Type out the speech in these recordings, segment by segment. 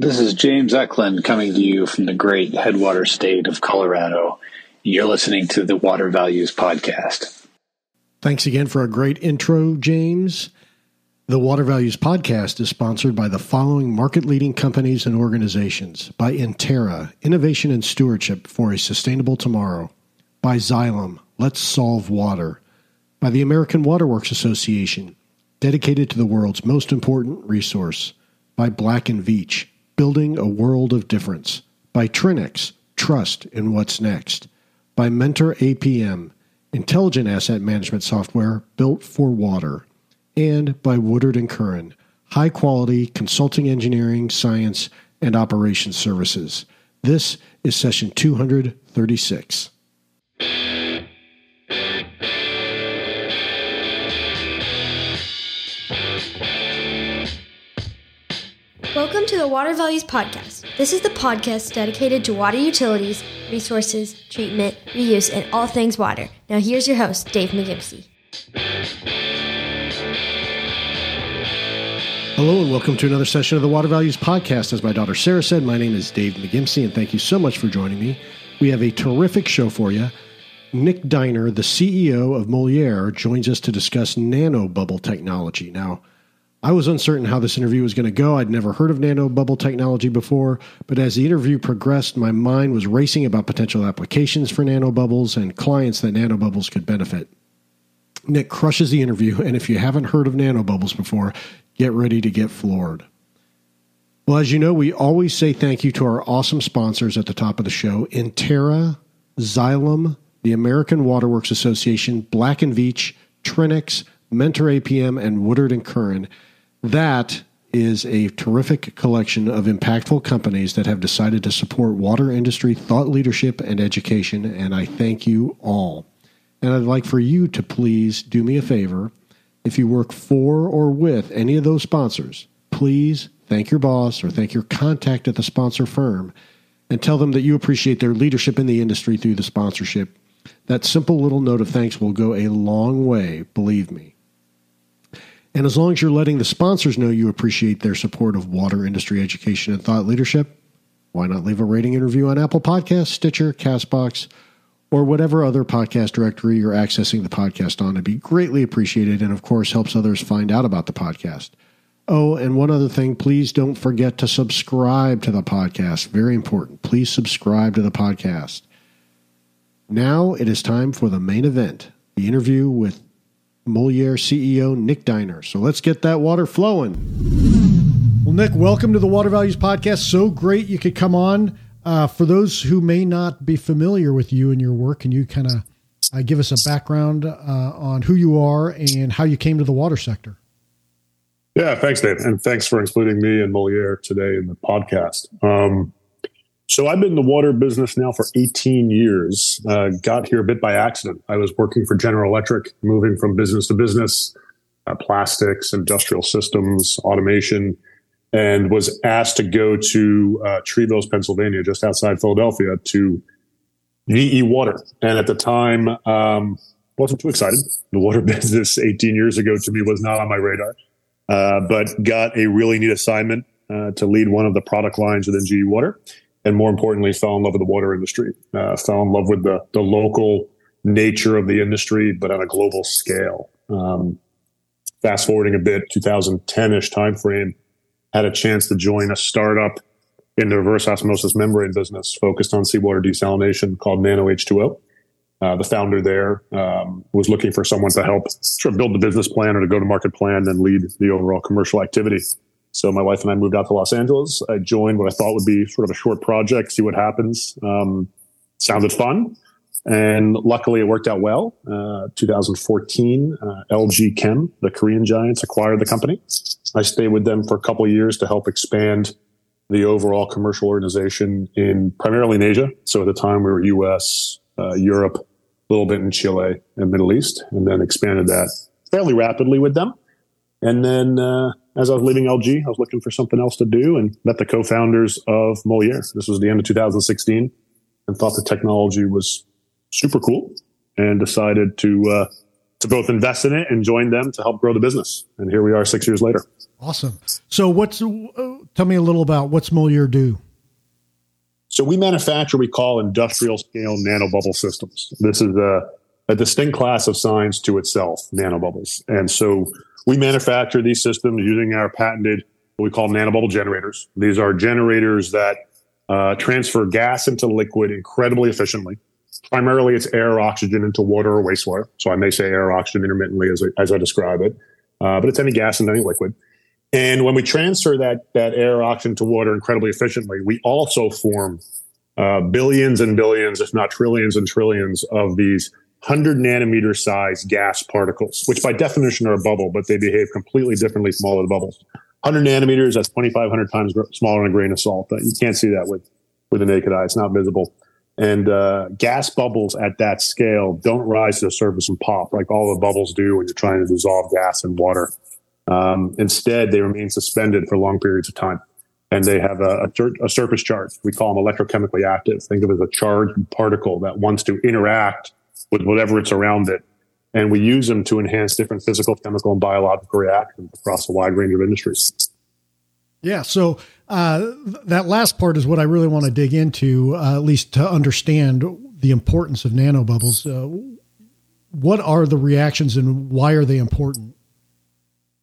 This is James Eklund coming to you from the great headwater state of Colorado. You're listening to the Water Values Podcast. Thanks again for a great intro, James. The Water Values Podcast is sponsored by the following market leading companies and organizations by Intera, Innovation and Stewardship for a Sustainable Tomorrow, by Xylem, Let's Solve Water, by the American Waterworks Association, dedicated to the world's most important resource, by Black & Veatch, Building a World of Difference, by Trinnex, Trust in What's Next, by Mentor APM, intelligent asset management software built for water and by Woodard and Curran, high quality consulting engineering, science, and operations services. This is session 236. To the Water Values Podcast. This is the podcast dedicated to water utilities, resources, treatment, reuse, and all things water. Now, here's your host, Dave McGimsey. Hello, and welcome to another session of the Water Values Podcast. As my daughter Sarah said, my name is Dave McGimsey, and thank you so much for joining me. We have a terrific show for you. Nick Dyner, the CEO of Moleaer, joins us to discuss nanobubble technology. Now, I was uncertain how this interview was going to go. I'd never heard of nanobubble technology before, but as the interview progressed, my mind was racing about potential applications for nanobubbles and clients that nanobubbles could benefit. Nick crushes the interview, and if you haven't heard of nanobubbles before, get ready to get floored. Well, as you know, we always say thank you to our awesome sponsors at the top of the show Intera, Xylem, the American Waterworks Association, Black & Veatch, Trinnex, Mentor APM, and Woodard and Curran. That is a terrific collection of impactful companies that have decided to support water industry thought leadership and education, and I thank you all. And I'd like for you to please do me a favor if you work for or with any of those sponsors, please thank your boss or thank your contact at the sponsor firm and tell them that you appreciate their leadership in the industry through the sponsorship. That simple little note of thanks will go a long way, believe me. And as long as you're letting the sponsors know you appreciate their support of water industry education and thought leadership, why not leave a rating interview on Apple Podcasts, Stitcher, Castbox, or whatever other podcast directory you're accessing the podcast on. It'd be greatly appreciated and, of course, helps others find out about the podcast. Oh, and one other thing, please don't forget to subscribe to the podcast. Very important. Please subscribe to the podcast. Now it is time for the main event the interview with Moleaer CEO Nick Dyner. So let's get that water flowing. Well, Nick, welcome to the Water Values Podcast. So great you could come on. Uh, for those who may not be familiar with you and your work, can you kind of uh, give us a background uh, on who you are and how you came to the water sector? Yeah, thanks, Dave, and thanks for including me and Moleaer today in the podcast. Um, so I've been in the water business now for 18 years. Uh, got here a bit by accident. I was working for General Electric, moving from business to business, uh, plastics, industrial systems, automation and was asked to go to uh, Trevose, Pennsylvania, just outside Philadelphia, to GE Water. And at the time, um, wasn't too excited. The water business 18 years ago to me was not on my radar, uh, but got a really neat assignment uh, to lead one of the product lines within GE Water. And more importantly, fell in love with the water industry, uh, fell in love with the, the local nature of the industry, but on a global scale. Um, fast forwarding a bit, 2010 ish timeframe, had a chance to join a startup in the reverse osmosis membrane business focused on seawater desalination called Nano H2O. Uh, the founder there um, was looking for someone to help sort of build the business plan or to go to market plan and lead the overall commercial activity. So my wife and I moved out to Los Angeles. I joined what I thought would be sort of a short project, see what happens. Um, sounded fun. And luckily, it worked out well. Uh, 2014, uh, LG Chem, the Korean giants, acquired the company. I stayed with them for a couple years to help expand the overall commercial organization in primarily in Asia. So at the time, we were U.S., uh, Europe, a little bit in Chile and Middle East, and then expanded that fairly rapidly with them. And then uh, as I was leaving LG, I was looking for something else to do and met the co-founders of Moleaer. This was the end of 2016 and thought the technology was super cool and decided to uh, to both invest in it and join them to help grow the business. And here we are six years later. Awesome. So, what's uh, tell me a little about what's Moleaer do? So, we manufacture we call industrial scale nanobubble systems. This is a, a distinct class of science to itself, nanobubbles. And so, we manufacture these systems using our patented what we call nanobubble generators. These are generators that uh, transfer gas into liquid incredibly efficiently. Primarily, it's air, oxygen into water or wastewater. So I may say air, oxygen intermittently as I, as I describe it, uh, but it's any gas and any liquid. And when we transfer that that air, oxygen to water incredibly efficiently, we also form uh, billions and billions, if not trillions and trillions, of these 100 nanometer size gas particles, which by definition are a bubble, but they behave completely differently from all other bubbles. 100 nanometers, that's 2,500 times smaller than a grain of salt. You can't see that with, with the naked eye. It's not visible. And uh, gas bubbles at that scale don't rise to the surface and pop like all the bubbles do when you're trying to dissolve gas in water. Um, instead, they remain suspended for long periods of time. And they have a, a, a surface charge. We call them electrochemically active. Think of it as a charged particle that wants to interact with whatever it's around it. And we use them to enhance different physical, chemical, and biological reactions across a wide range of industries. Yeah. So uh, that last part is what I really want to dig into, uh, at least to understand the importance of nanobubbles. Uh, what are the reactions and why are they important?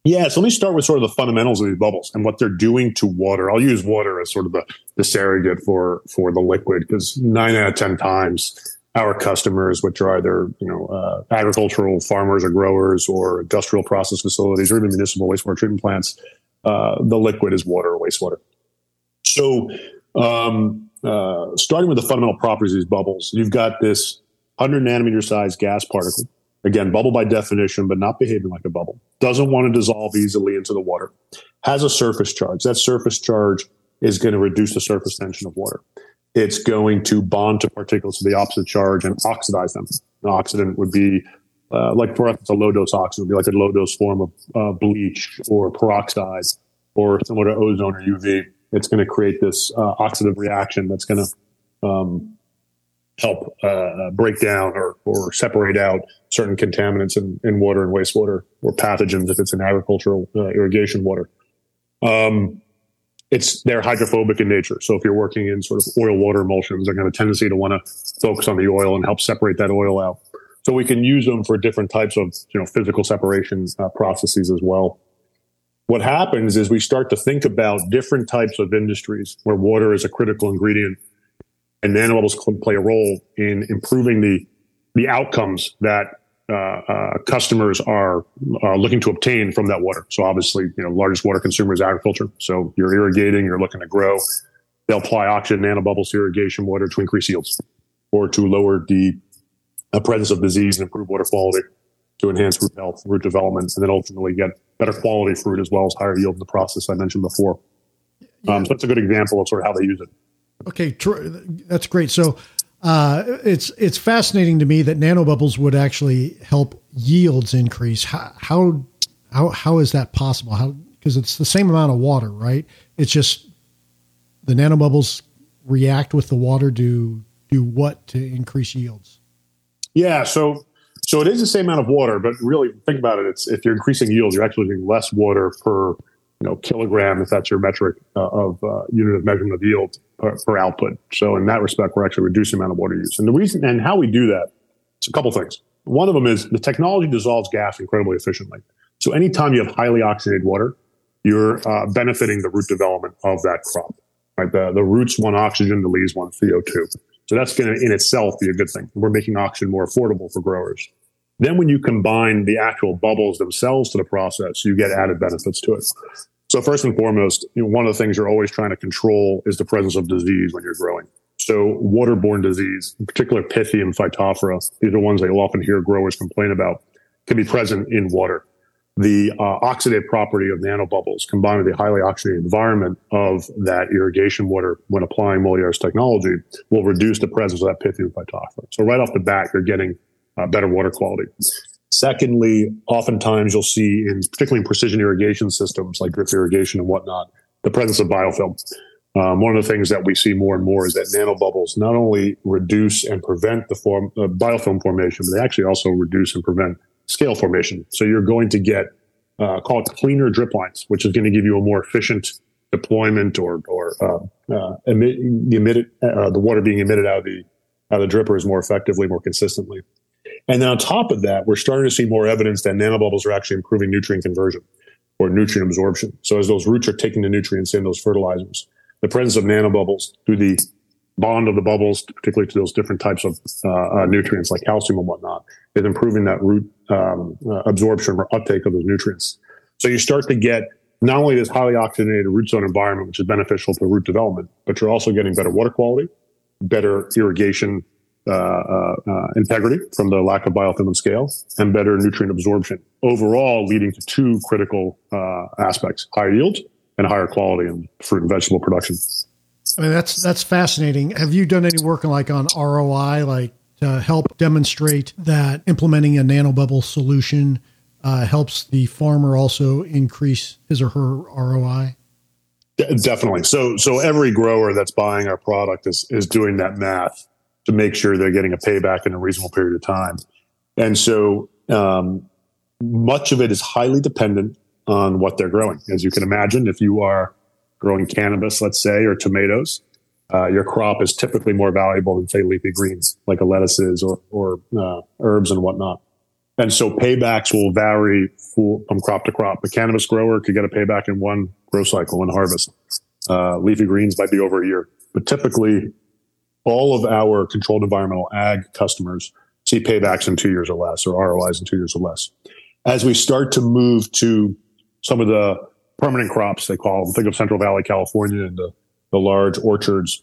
Yeah, so let me start with sort of the fundamentals of these bubbles and what they're doing to water. I'll use water as sort of the, the surrogate for for the liquid because nine out of ten times our customers, which are either you know uh, agricultural farmers or growers or industrial process facilities or even municipal wastewater treatment plants, uh, the liquid is water or wastewater. So, um, uh, starting with the fundamental properties of these bubbles, you've got this 100 nanometer size gas particle. Again, bubble by definition, but not behaving like a bubble. Doesn't want to dissolve easily into the water. Has a surface charge. That surface charge is going to reduce the surface tension of water. It's going to bond to particles of the opposite charge and oxidize them. An oxidant would be uh, like for us, it's a low dose oxygen, would be like a low dose form of uh, bleach or peroxide or similar to ozone or UV. It's going to create this uh, oxidative reaction that's going to um, help uh, break down or, or separate out certain contaminants in, in water and wastewater or pathogens if it's in agricultural uh, irrigation water. Um, it's they're hydrophobic in nature. So if you're working in sort of oil water emulsions, they're going to tendency to want to focus on the oil and help separate that oil out. So we can use them for different types of you know physical separation uh, processes as well. What happens is we start to think about different types of industries where water is a critical ingredient, and nanobubbles can play a role in improving the the outcomes that uh, uh, customers are looking to obtain from that water. So obviously, you know, largest water consumer is agriculture. So you're irrigating, you're looking to grow. They'll apply oxygen nanobubbles to irrigation water to increase yields or to lower the presence of disease and improve water quality to enhance root health, root development, and then ultimately get better quality fruit as well as higher yield in the process I mentioned before. Yeah. Um, so that's a good example of sort of how they use it. Okay, that's great. So uh, it's it's fascinating to me that nanobubbles would actually help yields increase. How how how, how is that possible? How because it's the same amount of water, right? It's just the nanobubbles react with the water to do what to increase yields. Yeah, so so it is the same amount of water, but really think about it. It's if you're increasing yields, you're actually using less water per you know kilogram, if that's your metric uh, of uh, unit of measurement of yield per, per, output. So in that respect, we're actually reducing the amount of water use. And the reason and how we do that, it's a couple things. One of them is the technology dissolves gas incredibly efficiently. So anytime you have highly oxygenated water, you're uh, benefiting the root development of that crop. Right, the the roots want oxygen, the leaves want CO two. So that's going to in itself be a good thing. We're making oxygen more affordable for growers. Then when you combine the actual bubbles themselves to the process, you get added benefits to it. So first and foremost, you know, one of the things you're always trying to control is the presence of disease when you're growing. So waterborne disease, in particular Pythium phytophthora, these are ones that you'll often hear growers complain about, can be present in water the uh, oxidative property of nanobubbles combined with the highly oxygenated environment of that irrigation water when applying Moleaer's technology will reduce the presence of that Pythium phytophthora. So right off the bat, you're getting uh, better water quality. Secondly, oftentimes you'll see in particularly in precision irrigation systems like drip irrigation and whatnot, the presence of biofilm. Um, one of the things that we see more and more is that nanobubbles not only reduce and prevent the form uh, biofilm formation, but they actually also reduce and prevent scale formation. So you're going to get uh, call it cleaner drip lines, which is going to give you a more efficient deployment or or uh, uh, emit, the emitted uh, the water being emitted out of the out of the drippers more effectively, more consistently. And then on top of that, we're starting to see more evidence that nanobubbles are actually improving nutrient conversion or nutrient absorption. So as those roots are taking the nutrients in, those fertilizers, the presence of nanobubbles through the bond of the bubbles, particularly to those different types of uh, uh, nutrients like calcium and whatnot, is improving that root um, uh, absorption or uptake of those nutrients. So you start to get not only this highly oxygenated root zone environment, which is beneficial to root development, but you're also getting better water quality, better irrigation Uh, uh, uh, integrity from the lack of biofilm and scale, and better nutrient absorption. Overall, leading to two critical aspects: higher yield and higher quality in fruit and vegetable production. I mean, that's that's fascinating. Have you done any work like on ROI, like to help demonstrate that implementing a nanobubble solution uh, helps the farmer also increase his or her ROI? Definitely. So, so every grower that's buying our product is is doing that math to make sure they're getting a payback in a reasonable period of time. And so, um, much of it is highly dependent on what they're growing. As you can imagine, if you are growing cannabis, let's say, or tomatoes, uh, your crop is typically more valuable than say leafy greens like a lettuces or, or uh, herbs and whatnot. And so paybacks will vary from crop to crop. A cannabis grower could get a payback in one grow cycle, one harvest. Uh, leafy greens might be over a year, but typically all of our controlled environmental ag customers see paybacks in two years or less or ROIs in two years or less. As we start to move to some of the permanent crops, they call them, think of Central Valley, California and the, the large orchards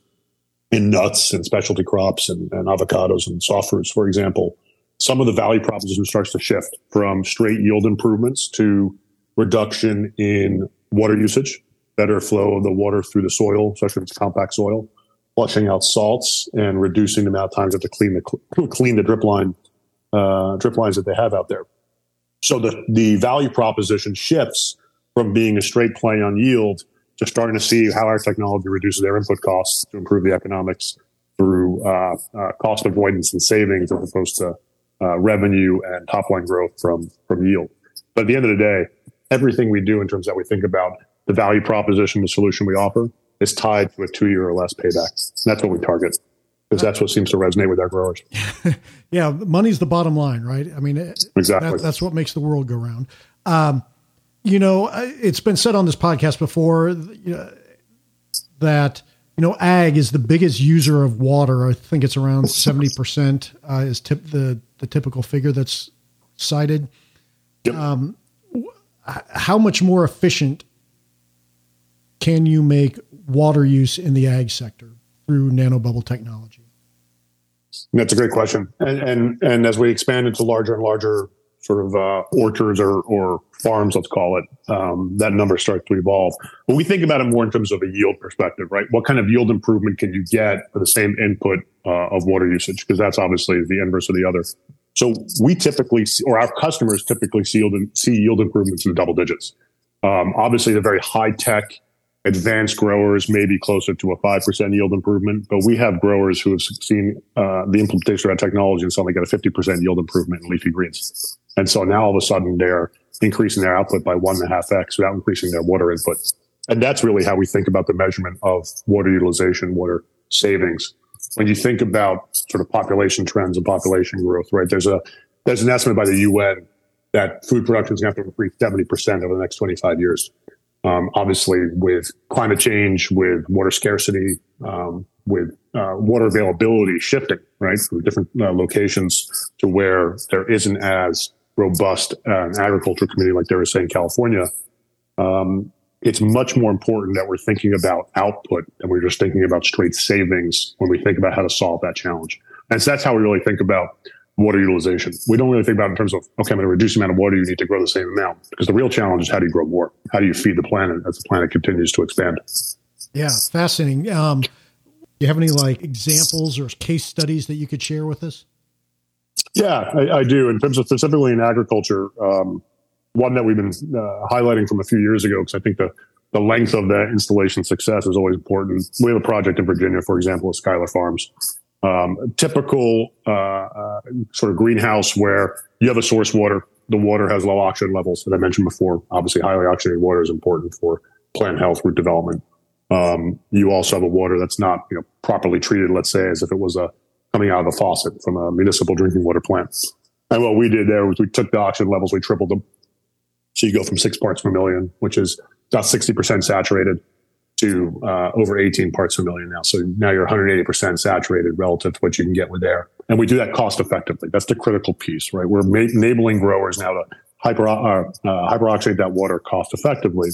in nuts and specialty crops and, and avocados and soft fruits, for example some of the value proposition starts to shift from straight yield improvements to reduction in water usage, better flow of the water through the soil, especially if it's compact soil, flushing out salts and reducing the amount of times that to clean the clean the drip line uh, drip lines that they have out there. So the the value proposition shifts from being a straight play on yield to starting to see how our technology reduces their input costs to improve the economics through uh, uh, cost avoidance and savings as opposed to uh, revenue and top line growth from from yield. But at the end of the day, everything we do in terms that we think about the value proposition, the solution we offer, is tied to a two year or less payback. And that's what we target because that's what seems to resonate with our growers. yeah, money's the bottom line, right? I mean, exactly. That, that's what makes the world go round. Um, you know, it's been said on this podcast before you know, that you know, ag is the biggest user of water. I think it's around seventy percent uh, is tip the the typical figure that's cited. Yep. Um, how much more efficient can you make water use in the ag sector through nanobubble technology? That's a great question, and and and as we expand into larger and larger sort of uh, orchards or, or farms, let's call it, um, that number starts to evolve. But we think about it more in terms of a yield perspective, right? What kind of yield improvement can you get for the same input uh, of water usage? Because that's obviously the inverse of the other. So we typically, or our customers typically see yield, see yield improvements in the double digits. Um, obviously, the very high tech advanced growers may be closer to a 5% yield improvement, but we have growers who have seen uh, the implementation of our technology and suddenly got a 50% yield improvement in leafy greens. And so now all of a sudden they're increasing their output by one and a half X without increasing their water input. And that's really how we think about the measurement of water utilization, water savings. When you think about sort of population trends and population growth, right? There's a, there's an estimate by the UN that food production is going to have to increase 70% over the next 25 years. Um, obviously, with climate change, with water scarcity, um, with uh, water availability shifting, right, from different uh, locations to where there isn't as robust uh, an agriculture community like there is, say, in California. Um, it's much more important that we're thinking about output and we're just thinking about straight savings when we think about how to solve that challenge. And so that's how we really think about water utilization. We don't really think about in terms of, okay, I'm going to reduce the amount of water you need to grow the same amount. Because the real challenge is how do you grow more? How do you feed the planet as the planet continues to expand? Yeah, fascinating. Um, do you have any like examples or case studies that you could share with us? Yeah, I, I do. In terms of specifically in agriculture, um, one that we've been uh, highlighting from a few years ago, because I think the, the length of that installation success is always important. We have a project in Virginia, for example, at Schuyler Farms, um, typical uh, uh, sort of greenhouse where you have a source water the water has low oxygen levels that I mentioned before. Obviously, highly oxygenated water is important for plant health, root development. Um, you also have a water that's not you know properly treated, let's say, as if it was a coming out of a faucet from a municipal drinking water plant. And what we did there was we took the oxygen levels, we tripled them. So you go from six parts per million, which is about 60% saturated, to uh, over 18 parts per million now. So now you're 180% saturated relative to what you can get with air. And we do that cost effectively. That's the critical piece, right? We're ma- enabling growers now to hyper, uh, uh, hyperoxidate that water cost effectively.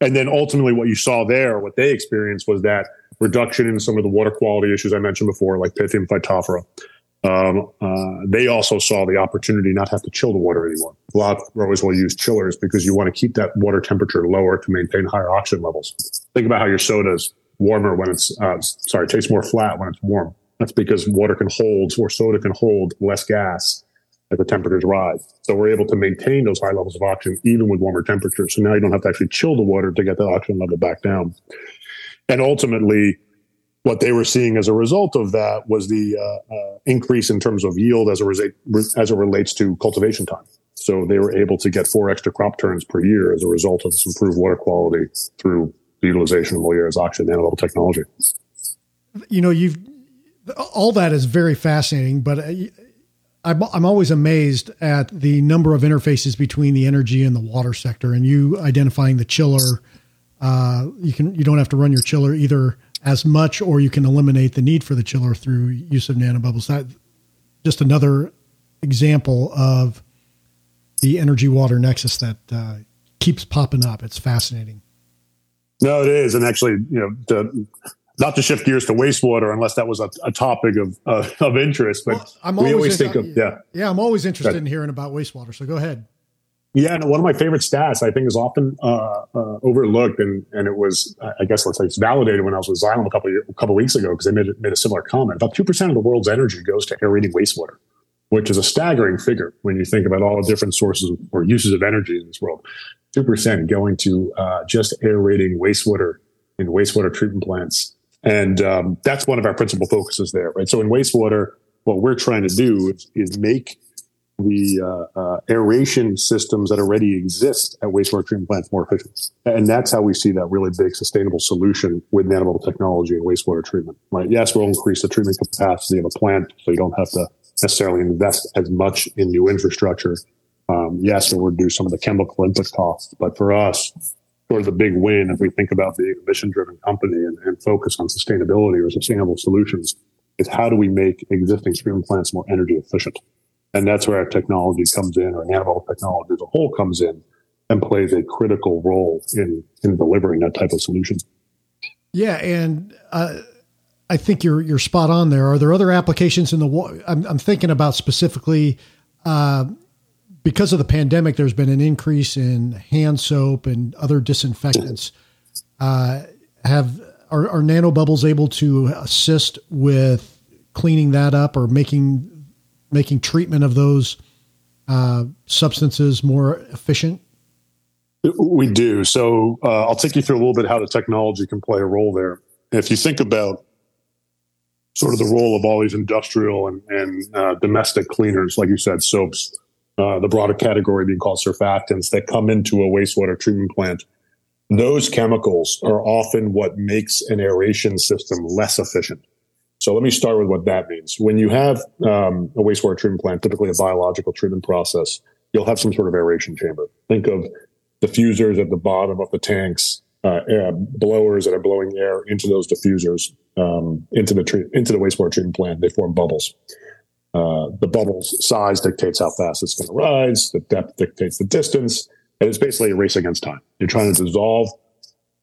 And then ultimately what you saw there, what they experienced was that reduction in some of the water quality issues I mentioned before, like Pythium phytophthora. Um, uh, they also saw the opportunity not have to chill the water anymore. A lot of growers will use chillers because you want to keep that water temperature lower to maintain higher oxygen levels. Think about how your soda's warmer when it's, uh, sorry, tastes more flat when it's warm. That's because water can hold or soda can hold less gas as the temperatures rise. So we're able to maintain those high levels of oxygen even with warmer temperatures. So now you don't have to actually chill the water to get the oxygen level back down. And ultimately, what they were seeing as a result of that was the uh, uh, increase in terms of yield as a as it relates to cultivation time. So they were able to get four extra crop turns per year as a result of this improved water quality through the utilization of Moleaer's oxygen nanolevel technology. You know, you've all that is very fascinating, but uh, I'm, I'm always amazed at the number of interfaces between the energy and the water sector, and you identifying the chiller. Uh, you can you don't have to run your chiller either as much, or you can eliminate the need for the chiller through use of nanobubbles. That just another example of the energy water nexus that uh, keeps popping up. It's fascinating. No, it is, and actually, you know, to, not to shift gears to wastewater, unless that was a, a topic of uh, of interest. But well, I'm always, we always think of yeah, yeah. I'm always interested in hearing about wastewater. So go ahead. Yeah, and one of my favorite stats I think is often uh, uh, overlooked, and and it was I guess let's say it's validated when I was with Xylem a couple of, a couple of weeks ago because they made made a similar comment. About two percent of the world's energy goes to aerating wastewater, which is a staggering figure when you think about all the different sources or uses of energy in this world. Two percent going to uh, just aerating wastewater in wastewater treatment plants, and um, that's one of our principal focuses there. Right. So in wastewater, what we're trying to do is, is make the uh, uh, aeration systems that already exist at wastewater treatment plants more efficient. And that's how we see that really big sustainable solution with nanobubble technology and wastewater treatment. Right? Yes, we'll increase the treatment capacity of a plant, so you don't have to necessarily invest as much in new infrastructure. Um, yes, we'll reduce some of the chemical input costs, but for us, sort of the big win if we think about being a mission-driven company and, and focus on sustainability or sustainable solutions is how do we make existing treatment plants more energy efficient? And that's where our technology comes in, or nanobubble technology as a whole comes in and plays a critical role in, in delivering that type of solution. Yeah. And, uh, I think you're, you're spot on there. Are there other applications in the, I'm, I'm thinking about specifically, uh, because of the pandemic, there's been an increase in hand soap and other disinfectants. Uh, have are, are nanobubbles able to assist with cleaning that up or making making treatment of those uh, substances more efficient? We do. So uh, I'll take you through a little bit how the technology can play a role there. If you think about sort of the role of all these industrial and, and uh, domestic cleaners, like you said, soaps, uh, the broader category being called surfactants that come into a wastewater treatment plant, those chemicals are often what makes an aeration system less efficient. So let me start with what that means. When you have um, a wastewater treatment plant, typically a biological treatment process, you'll have some sort of aeration chamber. Think of diffusers at the bottom of the tanks, uh, blowers that are blowing air into those diffusers um, into the treat, into the wastewater treatment plant. They form bubbles. Uh, the bubbles size dictates how fast it's going to rise. The depth dictates the distance, and it's basically a race against time. You're trying to dissolve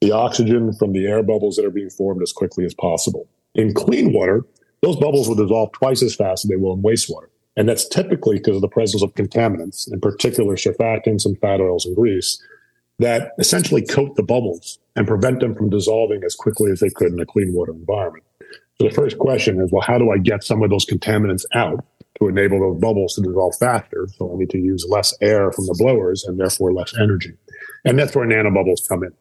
the oxygen from the air bubbles that are being formed as quickly as possible. In clean water, those bubbles will dissolve twice as fast as they will in wastewater. And that's typically because of the presence of contaminants, in particular surfactants and fat oils and grease, that essentially coat the bubbles and prevent them from dissolving as quickly as they could in a clean water environment. So the first question is, well, how do I get some of those contaminants out to enable those bubbles to dissolve faster? So I need to use less air from the blowers and therefore less energy. And that's where nanobubbles come in.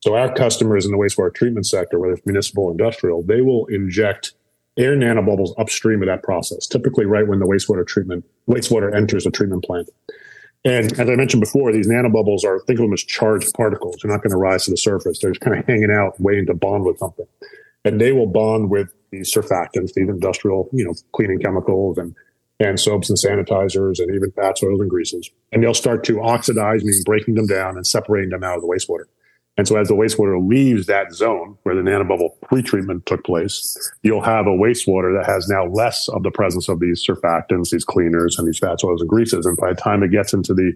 So our customers in the wastewater treatment sector, whether it's municipal or industrial, they will inject air nanobubbles upstream of that process, typically right when the wastewater treatment, wastewater enters a treatment plant. And as I mentioned before, these nanobubbles are think of them as charged particles. They're not going to rise to the surface. They're just kind of hanging out, waiting to bond with something, and they will bond with these surfactants, these industrial, you know, cleaning chemicals and and soaps and sanitizers and even fats, oils, and greases. And they'll start to oxidize, meaning breaking them down and separating them out of the wastewater. And so as the wastewater leaves that zone where the nanobubble pretreatment took place, you'll have a wastewater that has now less of the presence of these surfactants, these cleaners, and these fats, oils, and greases. And by the time it gets into the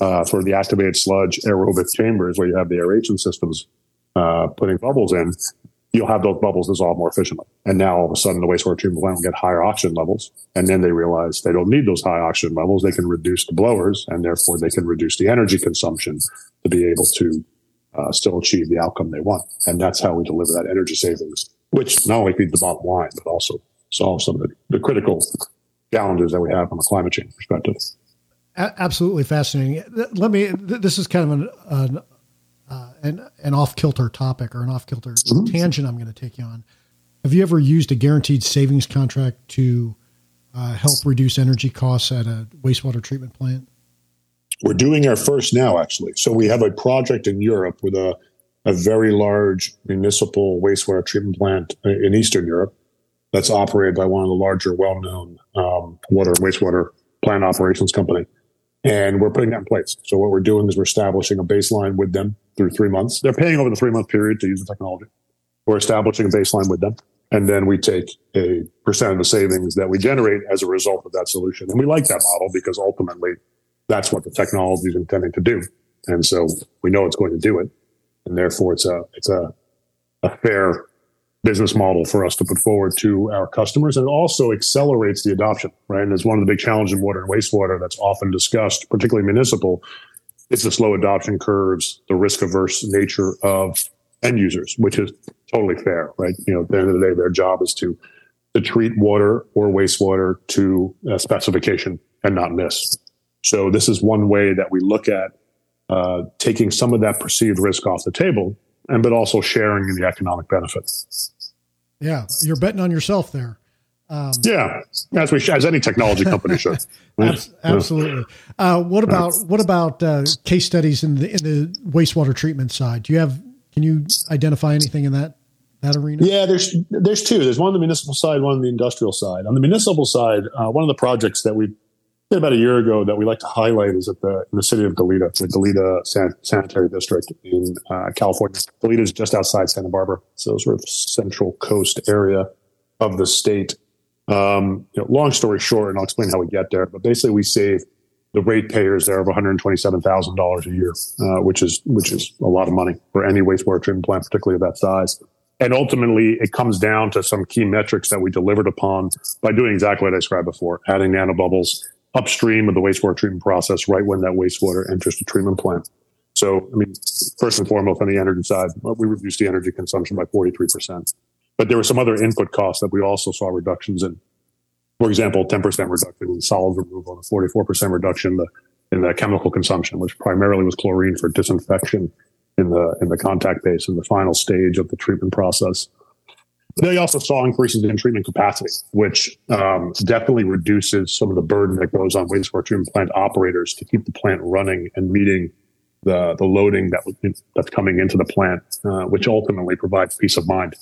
uh, sort of the activated sludge aerobic chambers where you have the aeration systems uh, putting bubbles in, you'll have those bubbles dissolve more efficiently. And now all of a sudden the wastewater treatment plant will get higher oxygen levels. And then they realize they don't need those high oxygen levels. They can reduce the blowers and therefore they can reduce the energy consumption to be able to uh, still achieve the outcome they want. And that's how we deliver that energy savings, which not only feeds the bottom line, but also solve some of the, the critical challenges that we have from a climate change perspective. absolutely fascinating. Let me, this is kind of an, an an, an off kilter topic or an off kilter mm-hmm. tangent I'm going to take you on. Have you ever used a guaranteed savings contract to uh, help reduce energy costs at a wastewater treatment plant? We're doing our first now, actually. So we have a project in Europe with a, a very large municipal wastewater treatment plant in Eastern Europe that's operated by one of the larger, well known um, water wastewater plant operations company. And we're putting that in place. So what we're doing is we're establishing a baseline with them through three months. They're paying over the three month period to use the technology. We're establishing a baseline with them. And then we take a percent of the savings that we generate as a result of that solution. And we like that model because ultimately that's what the technology is intending to do. And so we know it's going to do it. And therefore it's a, it's a, a fair business model for us to put forward to our customers. And it also accelerates the adoption, right? And it's one of the big challenges in water and wastewater that's often discussed, particularly municipal, it's the slow adoption curves, the risk averse nature of end users, which is totally fair, right? You know, at the end of the day, their job is to, to treat water or wastewater to specification and not miss. So this is one way that we look at uh, taking some of that perceived risk off the table and but also sharing in the economic benefits. Yeah, you're betting on yourself there. Um, yeah, as we as any technology company should. absolutely. Uh, what about what about uh, case studies in the in the wastewater treatment side? Do you have? Can you identify anything in that that arena? Yeah, there's there's two. There's one on the municipal side, one on the industrial side. On the municipal side, uh, one of the projects that we did about a year ago that we like to highlight is at the the city of Goleta, the Goleta San, Sanitary District in uh, California. Goleta is just outside Santa Barbara, so sort of central coast area of the state. Um, you know, long story short, and I'll explain how we get there. But basically, we save the ratepayers there of one hundred twenty-seven thousand dollars a year, uh, which is which is a lot of money for any wastewater treatment plant, particularly of that size. And ultimately, it comes down to some key metrics that we delivered upon by doing exactly what I described before: adding nanobubbles upstream of the wastewater treatment process, right when that wastewater enters the treatment plant. So, I mean, first and foremost, on the energy side, we reduced the energy consumption by forty-three percent. But there were some other input costs that we also saw reductions in. For example, 10% reduction in solid removal and a 44% reduction in the, in the chemical consumption, which primarily was chlorine for disinfection in the, in the contact base in the final stage of the treatment process. They also saw increases in treatment capacity, which um, definitely reduces some of the burden that goes on wastewater treatment plant operators to keep the plant running and meeting the the loading that that's coming into the plant, uh, which ultimately provides peace of mind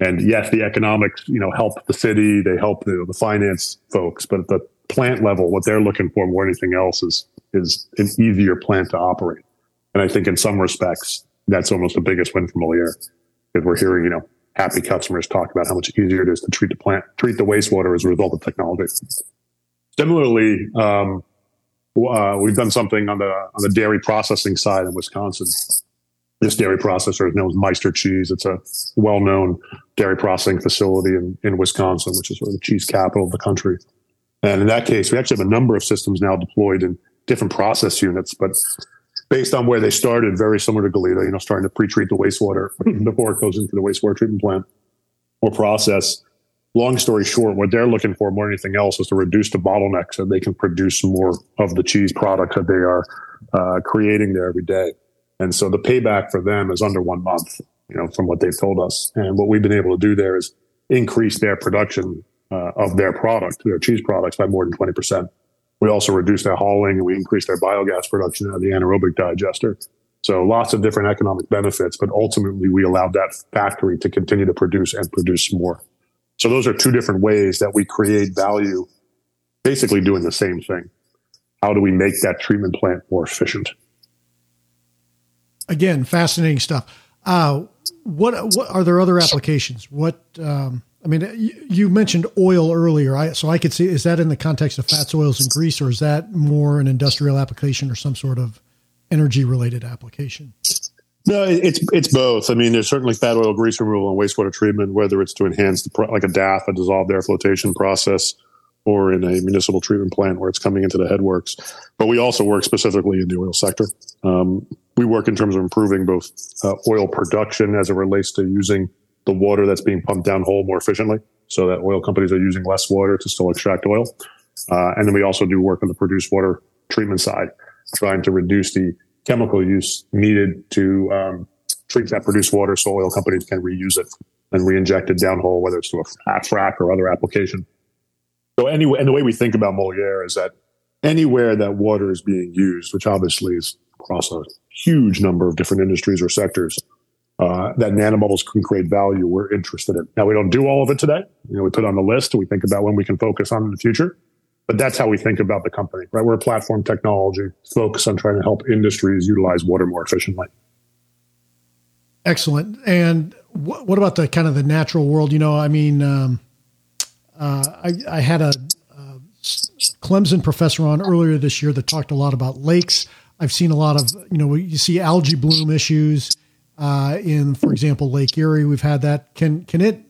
and yes, the economics, you know, help the city, they help the, the finance folks, but at the plant level, what they're looking for more than anything else is, is an easier plant to operate. And I think in some respects, that's almost the biggest win for Moleaer because we're hearing, you know, happy customers talk about how much easier it is to treat the plant, treat the wastewater as a result of technology. Similarly, um, uh, we've done something on the on the dairy processing side in Wisconsin this dairy processor is known as Meister Cheese. It's a well-known dairy processing facility in, in Wisconsin, which is sort of the cheese capital of the country. And in that case, we actually have a number of systems now deployed in different process units, but based on where they started, very similar to Goleta, you know, starting to pre-treat the wastewater before it goes into the wastewater treatment plant or process. Long story short, what they're looking for more than anything else is to reduce the bottleneck so they can produce more of the cheese product that they are uh, creating there every day. And so the payback for them is under one month, you know, from what they've told us. And what we've been able to do there is increase their production uh, of their product, their cheese products by more than 20%, We also reduced their hauling and we increased their biogas production out of the anaerobic digester. So lots of different economic benefits, but ultimately we allowed that factory to continue to produce and produce more. So those are two different ways that we create value, basically doing the same thing. How do we make that treatment plant more efficient? Again, fascinating stuff. Uh, what what are there other applications? What um, I mean, you, mentioned oil earlier, I, so I could see is that in the context of fats, oils, and grease, or is that more an industrial application or some sort of energy related application? No, it's it's both. I mean, there's certainly fat oil, grease removal, and wastewater treatment, whether it's to enhance the like a DAF, a dissolved air flotation process, or in a municipal treatment plant where it's coming into the headworks. But we also work specifically in the oil sector. Um, we work in terms of improving both uh, oil production as it relates to using the water that's being pumped downhole more efficiently, so that oil companies are using less water to still extract oil. Uh, and then we also do work on the produced water treatment side, trying to reduce the chemical use needed to um, treat that produced water so oil companies can reuse it and re-inject it downhole, whether it's to a frac or other application. So anyway, and the way we think about Moleaer is that anywhere that water is being used, which obviously is across a huge number of different industries or sectors, uh, that nanobubbles can create value, we're interested in. Now, we don't do all of it today. You know, we put on the list. We think about when we can focus on in the future. But that's how we think about the company, right? We're a platform technology focused on trying to help industries utilize water more efficiently. Excellent. And what, what about the kind of the natural world? You know, I mean, um, uh, I, I, had a Clemson professor on earlier this year that talked a lot about lakes. I've seen a lot of, you know, you see algae bloom issues uh, in, for example, Lake Erie. We've had that. Can can it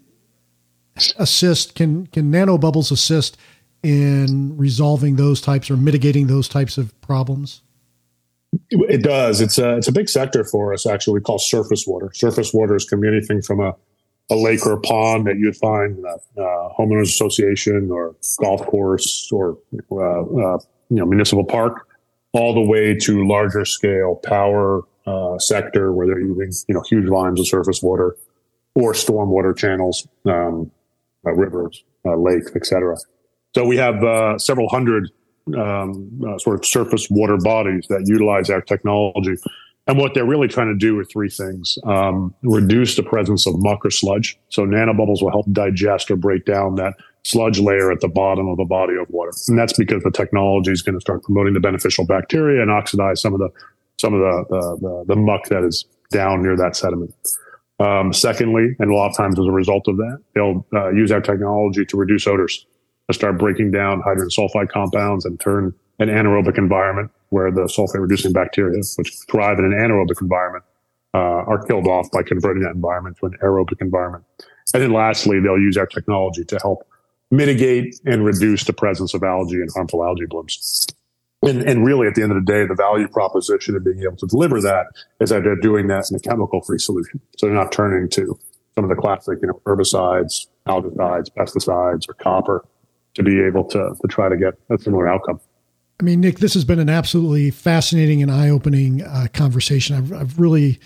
assist? Can can nanobubbles assist in resolving those types or mitigating those types of problems? It does. It's a it's a big sector for us. Actually, we call surface water. Surface waters can be anything from a, a lake or a pond that you'd find in a, a homeowners association or golf course or uh, uh, you know municipal park, all the way to larger scale power uh, sector where they're using you know huge volumes of surface water or stormwater channels, um, uh, rivers, uh, lakes, etc. So we have uh, several hundred um, uh, sort of surface water bodies that utilize our technology. And what they're really trying to do are three things. Um, reduce the presence of muck or sludge. So nanobubbles will help digest or break down that sludge layer at the bottom of a body of water. And that's because the technology is going to start promoting the beneficial bacteria and oxidize some of the, some of the, the, the, the muck that is down near that sediment. Um, secondly, and a lot of times as a result of that, they'll uh, use our technology to reduce odors to start breaking down hydrogen sulfide compounds and turn an anaerobic environment where the sulfate reducing bacteria, which thrive in an anaerobic environment, uh, are killed off by converting that environment to an aerobic environment. And then lastly, they'll use our technology to help mitigate and reduce the presence of algae and harmful algae blooms. And, and really, at the end of the day, the value proposition of being able to deliver that is that they're doing that in a chemical-free solution. So they're not turning to some of the classic, you know, herbicides, algicides, pesticides, or copper to be able to, to try to get a similar outcome. I mean, Nick, this has been an absolutely fascinating and eye opening uh, conversation. I've, I've really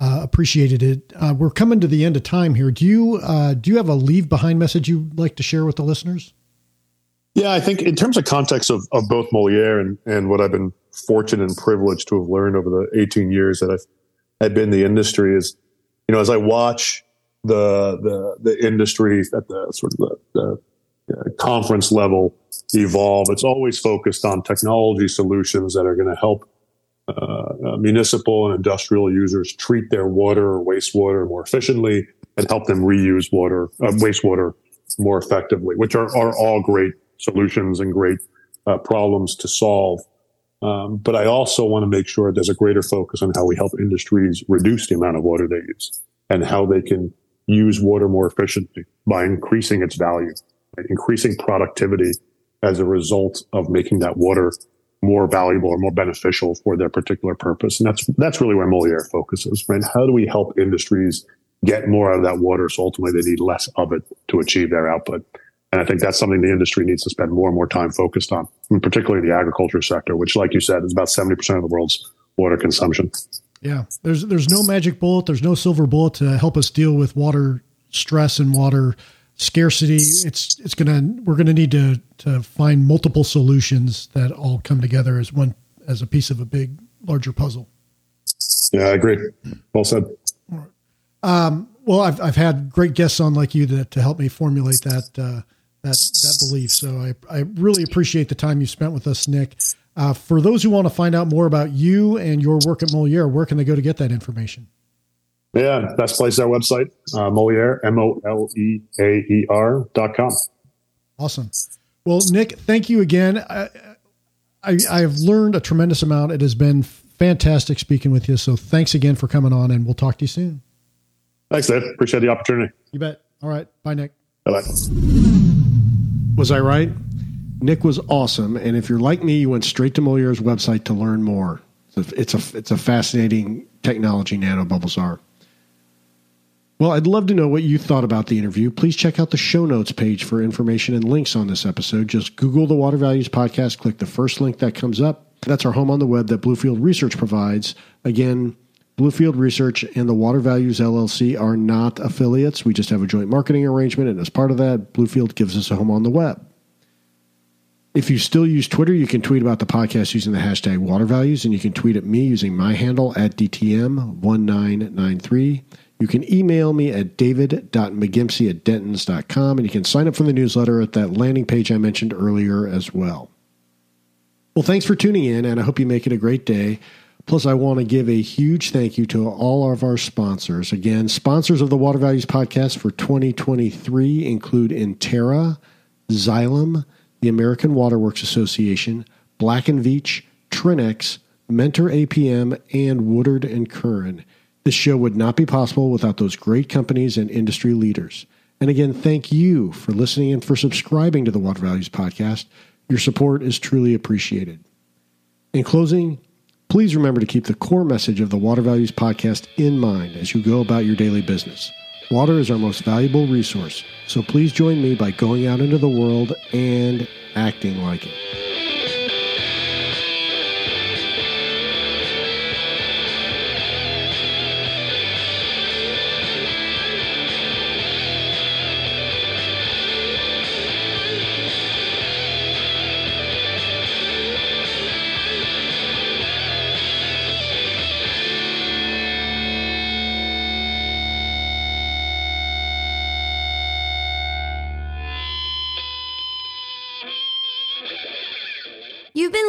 uh, appreciated it. Uh, we're coming to the end of time here. Do you uh, do you have a leave behind message you'd like to share with the listeners? Yeah, I think in terms of context of, of both Moleaer and, and what I've been fortunate and privileged to have learned over the 18 years that I've, I've been in the industry is, you know, as I watch the the the industry at the sort of the, the uh, conference level evolve. It's always focused on technology solutions that are going to help uh, uh, municipal and industrial users treat their water or wastewater more efficiently and help them reuse water, uh, wastewater more effectively, which are, are all great solutions and great uh, problems to solve. Um, but I also want to make sure there's a greater focus on how we help industries reduce the amount of water they use and how they can use water more efficiently by increasing its value increasing productivity as a result of making that water more valuable or more beneficial for their particular purpose. And that's that's really where Moleaer focuses, right? How do we help industries get more out of that water so ultimately they need less of it to achieve their output? And I think that's something the industry needs to spend more and more time focused on, and particularly the agriculture sector, which, like you said, is about 70% of the world's water consumption. Yeah. There's there's no magic bullet, there's no silver bullet to help us deal with water stress and water scarcity. It's it's gonna we're gonna need to to find multiple solutions that all come together as one as a piece of a big larger puzzle. Yeah, I agree. Well said. Um, well, I've I've had great guests on like you to to help me formulate that uh, that that belief. So I I really appreciate the time you spent with us, Nick. Uh, for those who want to find out more about you and your work at Moleaer, where can they go to get that information? Yeah, best place our website, uh, Moleaer, M O L E A E R dot com. Awesome. Well, Nick, thank you again. I, I, I have learned a tremendous amount. It has been fantastic speaking with you. So thanks again for coming on, and we'll talk to you soon. Thanks, Dave. Appreciate the opportunity. You bet. All right. Bye, Nick. Bye bye. Was I right? Nick was awesome. And if you're like me, you went straight to Moleaer's website to learn more. It's a, it's a fascinating technology nanobubbles are. Well, I'd love to know what you thought about the interview. Please check out the show notes page for information and links on this episode. Just Google the Water Values Podcast, click the first link that comes up. That's our home on the web that Bluefield Research provides. Again, Bluefield Research and the Water Values LLC are not affiliates. We just have a joint marketing arrangement, and as part of that, Bluefield gives us a home on the web. If you still use Twitter, you can tweet about the podcast using the hashtag water values, and you can tweet at me using my handle at DTM1993. You can email me at david.mcgimpsey at dentons.com, and you can sign up for the newsletter at that landing page I mentioned earlier as well. Well, thanks for tuning in, and I hope you make it a great day. Plus, I want to give a huge thank you to all of our sponsors. Again, sponsors of the Water Values Podcast for 2023 include Intera, Xylem, the American Waterworks Association, Black & Veatch, Trinnex, Mentor APM, and Woodard and Curran. This show would not be possible without those great companies and industry leaders. And again, thank you for listening and for subscribing to the Water Values Podcast. Your support is truly appreciated. In closing, please remember to keep the core message of the Water Values Podcast in mind as you go about your daily business. Water is our most valuable resource, so please join me by going out into the world and acting like it.